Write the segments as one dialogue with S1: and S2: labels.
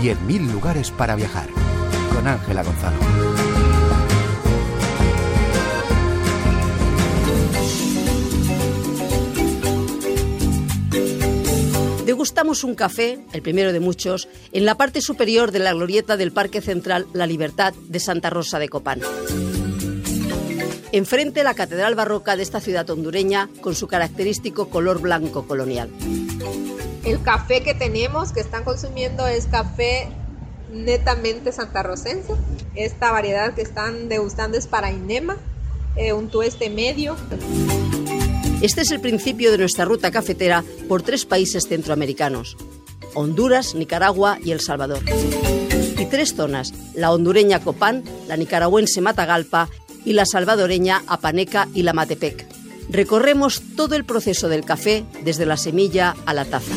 S1: 10.000 lugares para viajar. Con Ángela Gonzalo.
S2: Degustamos un café, el primero de muchos, en la parte superior de la glorieta del Parque Central La Libertad de Santa Rosa de Copán. Enfrente la catedral barroca de esta ciudad hondureña con su característico color blanco colonial.
S3: El café que tenemos, que están consumiendo, es café netamente santarrocense. Esta variedad que están degustando es para Inema, eh, un tueste medio.
S2: Este es el principio de nuestra ruta cafetera por tres países centroamericanos, Honduras, Nicaragua y El Salvador. Y tres zonas, la hondureña Copán, la nicaragüense Matagalpa y la salvadoreña Apaneca y la Matepec. Recorremos todo el proceso del café desde la semilla a la taza.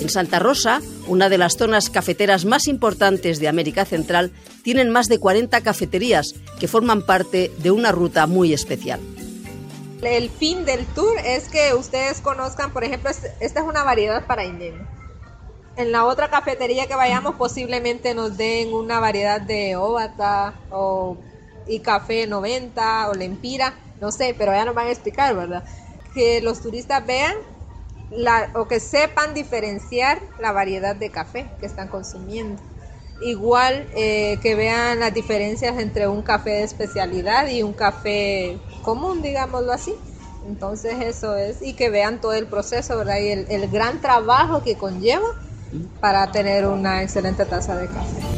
S2: En Santa Rosa, una de las zonas cafeteras más importantes de América Central, tienen más de 40 cafeterías que forman parte de una ruta muy especial.
S3: El fin del tour es que ustedes conozcan, por ejemplo, esta es una variedad para Inés. En la otra cafetería que vayamos posiblemente nos den una variedad de Obata o y café 90 o Lempira, no sé, pero ya nos van a explicar, ¿verdad? Que los turistas vean la, o que sepan diferenciar la variedad de café que están consumiendo. Igual eh, que vean las diferencias entre un café de especialidad y un café común, digámoslo así. Entonces eso es, y que vean todo el proceso, ¿verdad? Y el, gran trabajo que conlleva para tener una excelente taza de café.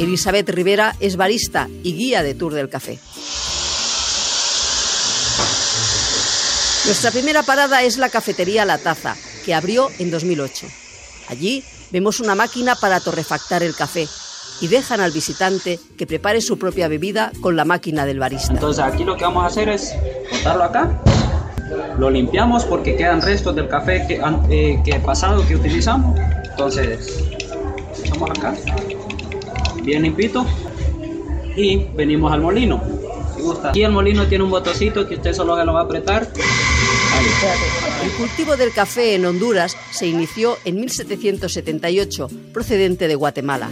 S2: Elizabeth Rivera es barista y guía de Tour del Café. Nuestra primera parada es la cafetería La Taza, que abrió en 2008. Allí vemos una máquina para torrefactar el café, y dejan al visitante que prepare su propia bebida con la máquina del barista.
S4: Entonces aquí lo que vamos a hacer es botarlo acá, lo limpiamos porque quedan restos del café que, eh, que pasado que utilizamos. Entonces echamos acá, bien limpito y venimos al molino. Si gusta. Aquí el molino tiene un botoncito que usted solo lo va a apretar.
S2: El cultivo del café en Honduras se inició en 1778, procedente de Guatemala.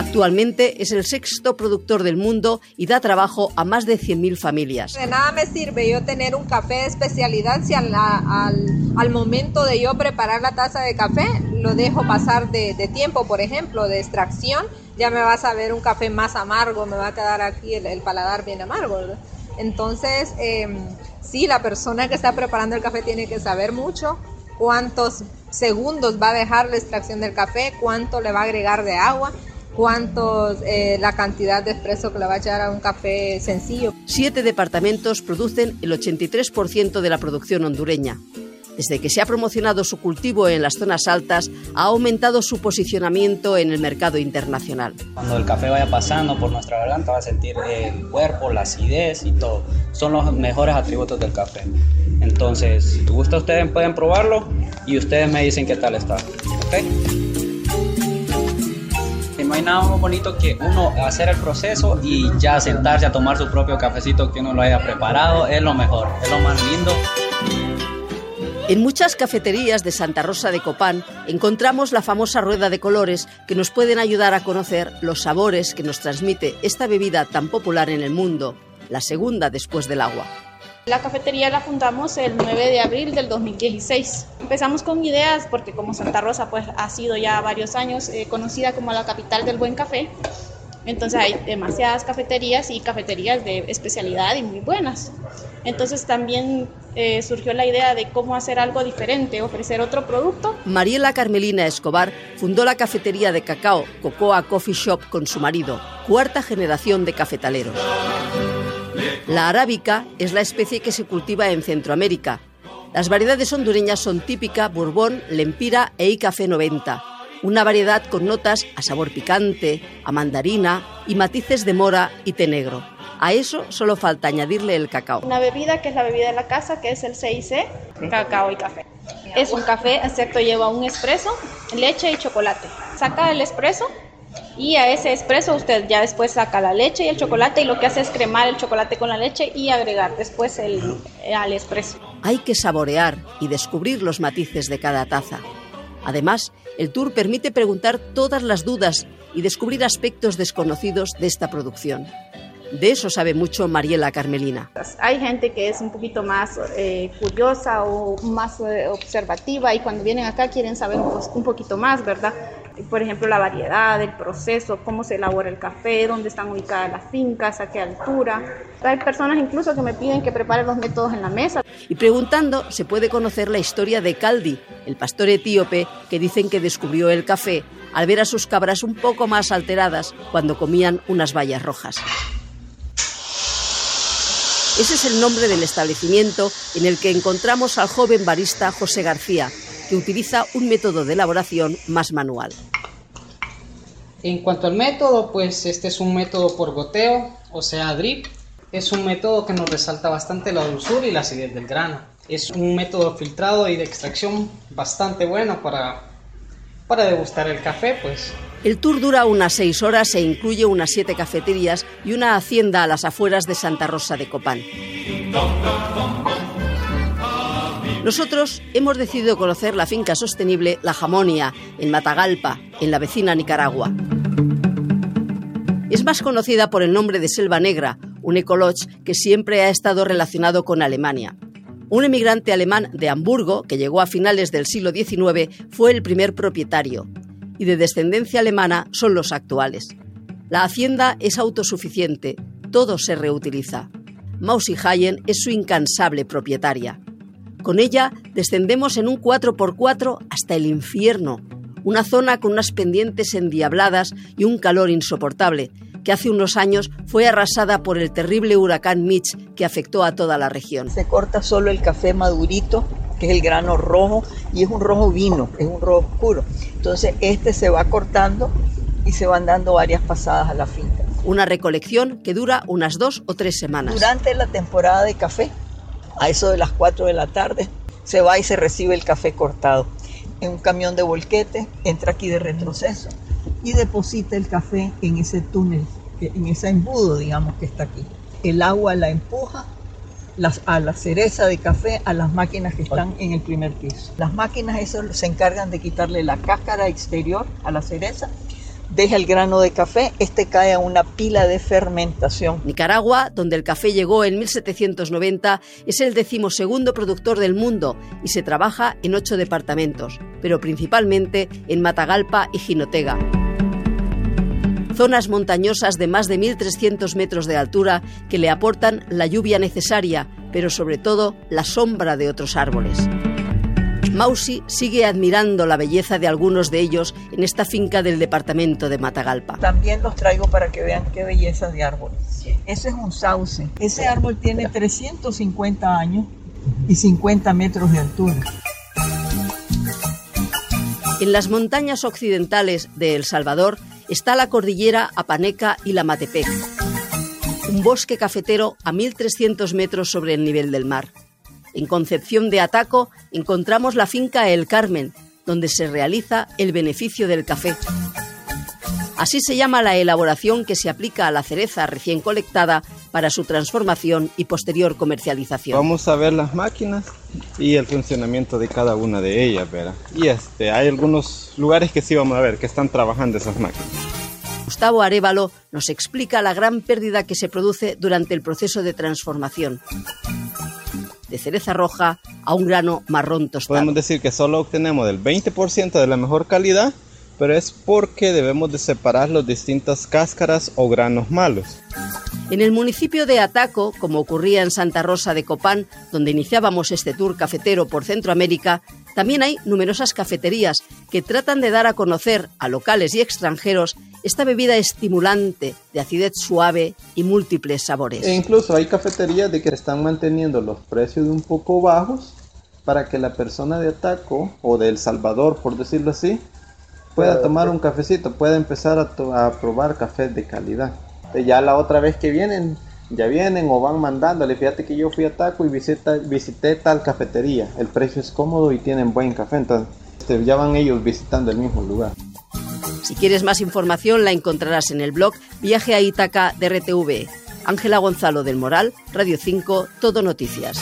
S2: Actualmente es el sexto productor del mundo y da trabajo a más de 100.000 familias.
S3: De nada me sirve yo tener un café de especialidad si al, al, momento de yo preparar la taza de café lo dejo pasar de, de, tiempo, por ejemplo, de extracción, ya me vas a ver un café más amargo, me va a quedar aquí el, paladar bien amargo. Entonces, eh, sí, la persona que está preparando el café tiene que saber mucho cuántos segundos va a dejar la extracción del café, cuánto le va a agregar de agua cuántos, eh, la cantidad de espresso que le va a echar a un café sencillo.
S2: Siete departamentos producen el 83% de la producción hondureña. Desde que se ha promocionado su cultivo en las zonas altas, ha aumentado su posicionamiento en el mercado internacional.
S4: Cuando el café vaya pasando por nuestra garganta, va a sentir el cuerpo, la acidez y todo. Son los mejores atributos del café. Entonces, si te gusta, ustedes pueden probarlo y ustedes me dicen qué tal está. ¿okay? Nada más bonito que uno hacer el proceso y ya sentarse a tomar su propio cafecito que uno lo haya preparado, es lo mejor, es lo más lindo.
S2: En muchas cafeterías de Santa Rosa de Copán encontramos la famosa rueda de colores que nos pueden ayudar a conocer los sabores que nos transmite esta bebida tan popular en el mundo, la segunda después del agua.
S5: La cafetería la fundamos el 9 de abril del 2016. Empezamos con ideas porque como Santa Rosa pues ha sido ya varios años eh, conocida como la capital del buen café. Entonces hay demasiadas cafeterías y cafeterías de especialidad y muy buenas. Entonces también eh, surgió la idea de cómo hacer algo diferente, ofrecer otro producto.
S2: Mariela Carmelina Escobar fundó la cafetería de cacao Cocoa Coffee Shop con su marido, cuarta generación de cafetaleros. La arábica es la especie que se cultiva en Centroamérica. Las variedades hondureñas son típica, Bourbon, Lempira e Café 90, una variedad con notas a sabor picante, a mandarina y matices de mora y té negro. A eso solo falta añadirle el cacao.
S5: Una bebida que es la bebida de la casa, que es el CIC, cacao y café. Es un café, excepto lleva un espresso, leche y chocolate. Saca el espresso y a ese espresso usted ya después saca la leche y el chocolate y lo que hace es cremar el chocolate con la leche y agregar después el, al espresso.
S2: Hay que saborear y descubrir los matices de cada taza. Además, el tour permite preguntar todas las dudas y descubrir aspectos desconocidos de esta producción. De eso sabe mucho Mariela Carmelina.
S5: Hay gente que es un poquito más eh, curiosa o más eh, observativa y cuando vienen acá quieren saber un, un, poquito más, ¿verdad? Por ejemplo, la variedad, el proceso, cómo se elabora el café, dónde están ubicadas las fincas, a qué altura. Hay personas incluso que me piden que prepare los métodos en la mesa.
S2: Y preguntando se puede conocer la historia de Caldi, el pastor etíope que dicen que descubrió el café al ver a sus cabras un poco más alteradas cuando comían unas bayas rojas. Ese es el nombre del establecimiento en el que encontramos al joven barista José García, que utiliza un método de elaboración más manual.
S6: En cuanto al método, pues este es un método por goteo, o sea, drip. Es un método que nos resalta bastante la dulzura y la acidez del grano. Es un método filtrado y de extracción bastante bueno para, para degustar el café, pues
S2: el tour dura unas seis horas e incluye unas siete cafeterías y una hacienda a las afueras de Santa Rosa de Copán. Nosotros hemos decidido conocer la finca sostenible La Jamonia, en Matagalpa, en la vecina Nicaragua. Es más conocida por el nombre de Selva Negra, un ecolodge que siempre ha estado relacionado con Alemania. Un emigrante alemán de Hamburgo, que llegó a finales del siglo XIX, fue el primer propietario y de descendencia alemana son los actuales. La hacienda es autosuficiente, todo se reutiliza. Mausi Hayen es su incansable propietaria. Con ella descendemos en un 4x4 hasta el infierno, una zona con unas pendientes endiabladas y un calor insoportable, que hace unos años fue arrasada por el terrible huracán Mitch que afectó a toda la región.
S7: Se corta solo el café madurito que es el grano rojo, y es un rojo vino, es un rojo oscuro. Entonces este se va cortando y se van dando varias pasadas a la finca.
S2: Una recolección que dura unas dos o tres semanas.
S7: Durante la temporada de café, a eso de las 4 de la tarde, se va y se recibe el café cortado. En un camión de volquete, entra aquí de retroceso y deposita el café en ese túnel, en ese embudo, digamos, que está aquí. El agua la empuja a la cereza de café a las máquinas que están en el primer piso. Las máquinas eso se encargan de quitarle la cáscara exterior a la cereza deja el grano de café, este cae a una pila de fermentación.
S2: Nicaragua, donde el café llegó en 1790, es el decimosegundo productor del mundo y se trabaja en ocho departamentos, pero principalmente en Matagalpa y Jinotega zonas montañosas de más de 1.300 metros de altura que le aportan la lluvia necesaria, pero sobre todo la sombra de otros árboles. Mausi sigue admirando la belleza de algunos de ellos en esta finca del departamento de Matagalpa.
S7: También los traigo para que vean qué belleza de árbol. Ese es un sauce. Ese árbol tiene 350 años y 50 metros de altura.
S2: En las montañas occidentales de El Salvador está la cordillera Apaneca y la Matepec, un bosque cafetero a 1.300 metros sobre el nivel del mar. En Concepción de Ataco encontramos la finca El Carmen, donde se realiza el beneficio del café. Así se llama la elaboración que se aplica a la cereza recién colectada para su transformación y posterior comercialización.
S8: Vamos a ver las máquinas y el funcionamiento de cada una de ellas, ¿verdad? Y este, hay algunos lugares que sí vamos a ver que están trabajando esas máquinas.
S2: Gustavo Arevalo nos explica la gran pérdida que se produce durante el proceso de transformación de cereza roja a un grano marrón tostado.
S8: Podemos decir que solo obtenemos el 20% de la mejor calidad pero es porque debemos de separar las distintas cáscaras o granos malos.
S2: En el municipio de Ataco, como ocurría en Santa Rosa de Copán, donde iniciábamos este tour cafetero por Centroamérica, también hay numerosas cafeterías que tratan de dar a conocer a locales y extranjeros esta bebida estimulante de acidez suave y múltiples sabores.
S8: E incluso hay cafeterías de que están manteniendo los precios un poco bajos para que la persona de Ataco o de El Salvador, por decirlo así, pueda tomar un cafecito, pueda empezar a, probar café de calidad. Ya la otra vez que vienen, ya vienen o van mandándole. Fíjate que yo fui a Taco y visité, visité tal cafetería. El precio es cómodo y tienen buen café. Entonces este, ya van ellos visitando el mismo lugar.
S2: Si quieres más información la encontrarás en el blog Viaje a Ítaca de RTV. Ángela Gonzalo del Moral, Radio 5, Todo Noticias.